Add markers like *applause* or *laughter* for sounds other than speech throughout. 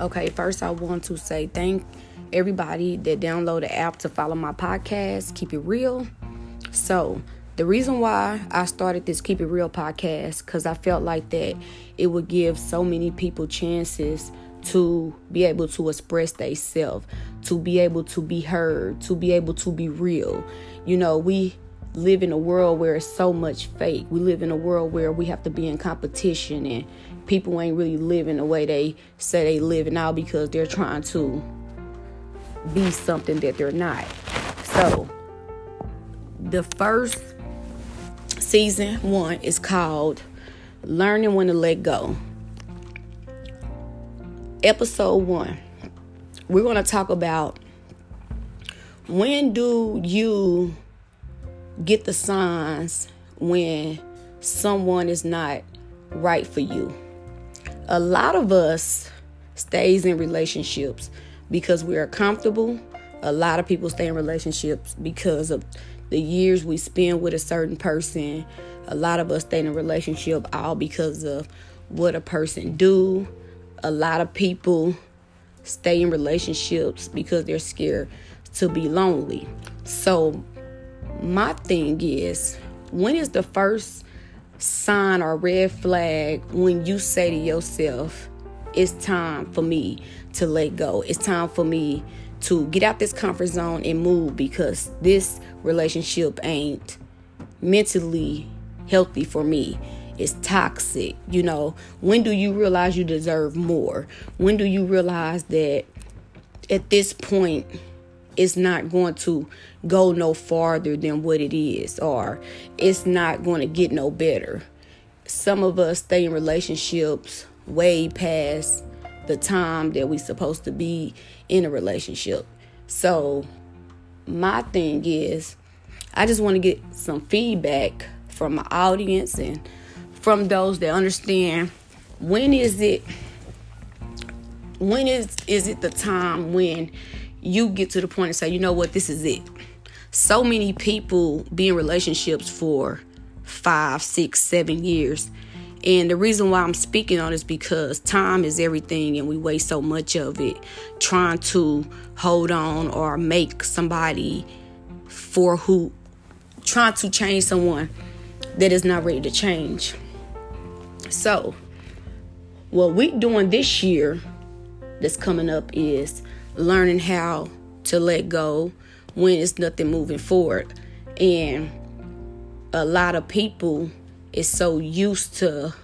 Okay, first I want to say thank everybody that download the app to follow my podcast, Keep It Real. So, the reason why I started this Keep It Real podcast cuz I felt like that it would give so many people chances to be able to express themselves, to be able to be heard, to be able to be real. You know, we live in a world where it's so much fake. We live in a world where we have to be in competition and people ain't really living the way they say they live now because they're trying to be something that they're not. So, the first season one is called Learning When to Let Go. Episode one, we're going to talk about when do you get the signs when someone is not right for you. A lot of us stays in relationships because we are comfortable. A lot of people stay in relationships because of the years we spend with a certain person. A lot of us stay in a relationship all because of what a person do. A lot of people stay in relationships because they're scared to be lonely. So my thing is, when is the first sign or red flag when you say to yourself, it's time for me to let go. It's time for me to get out this comfort zone and move because this relationship ain't mentally healthy for me. It's toxic. You know, when do you realize you deserve more? When do you realize that at this point it's not going to go no farther than what it is or it's not going to get no better. Some of us stay in relationships way past the time that we're supposed to be in a relationship. So my thing is I just want to get some feedback from my audience and from those that understand when is it when is is it the time when you get to the point and say, you know what, this is it. So many people be in relationships for five, six, seven years. And the reason why I'm speaking on is because time is everything and we waste so much of it trying to hold on or make somebody for who trying to change someone that is not ready to change. So, what we doing this year that's coming up is learning how to let go when it's nothing moving forward. And a lot of people is so used to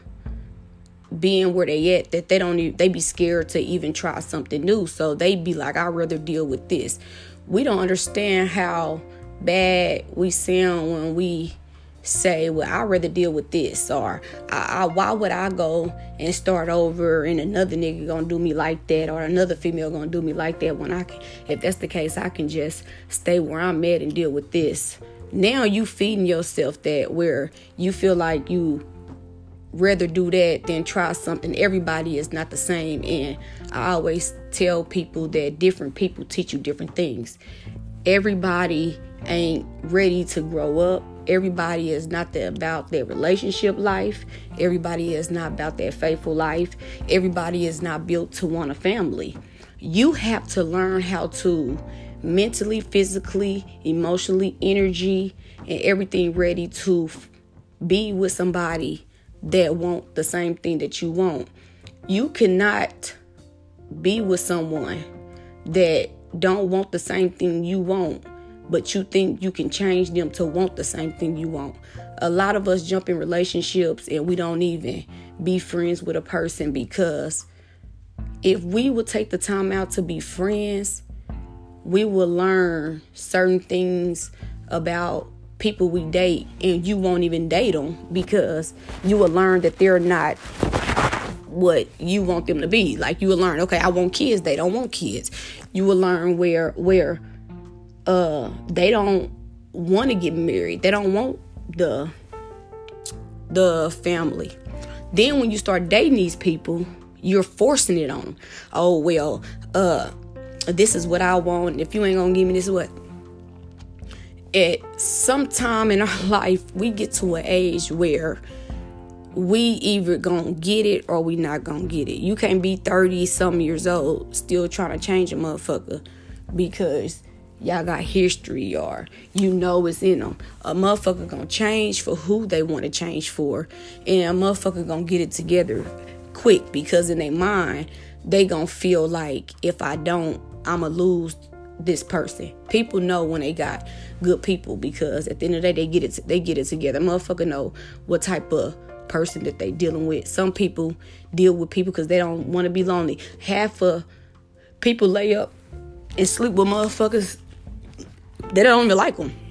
being where they at that they don't even, they be scared to even try something new. So they be like, I'd rather deal with this. We don't understand how bad we sound when we say, well, I'd rather deal with this, or I, I, why would I go and start over and another nigga gonna do me like that, or another female gonna do me like that when I can, if that's the case, I can just stay where I'm at and deal with this. Now you feeding yourself that where you feel like you rather do that than try something. Everybody is not the same, and I always tell people that different people teach you different things. Everybody ain't ready to grow up Everybody is not the, about their relationship life. Everybody is not about their faithful life. Everybody is not built to want a family. You have to learn how to mentally, physically, emotionally, energy, and everything ready to be with somebody that want the same thing that you want. You cannot be with someone that don't want the same thing you want but you think you can change them to want the same thing you want. A lot of us jump in relationships and we don't even be friends with a person because if we would take the time out to be friends, we will learn certain things about people we date and you won't even date them because you will learn that they're not what you want them to be. Like you will learn, okay, I want kids, they don't want kids. You will learn where where uh they don't want to get married. They don't want the the family. Then when you start dating these people, you're forcing it on them. Oh well, uh this is what I want. If you ain't gonna give me this what at some time in *laughs* our life we get to an age where we either gonna get it or we not gonna get it. You can't be 30 some years old still trying to change a motherfucker because y'all got history or you know it's in them. A motherfucker gonna change for who they want to change for, and a motherfucker gonna get it together quick because in their mind they gonna feel like if I don't, I'ma lose this person. People know when they got good people because at the end of the day they get it they get it together. Motherfucker know what type of person that they dealing with. Some people deal with people because they don't want to be lonely. Half of people lay up and sleep with motherfuckers they don't even like them.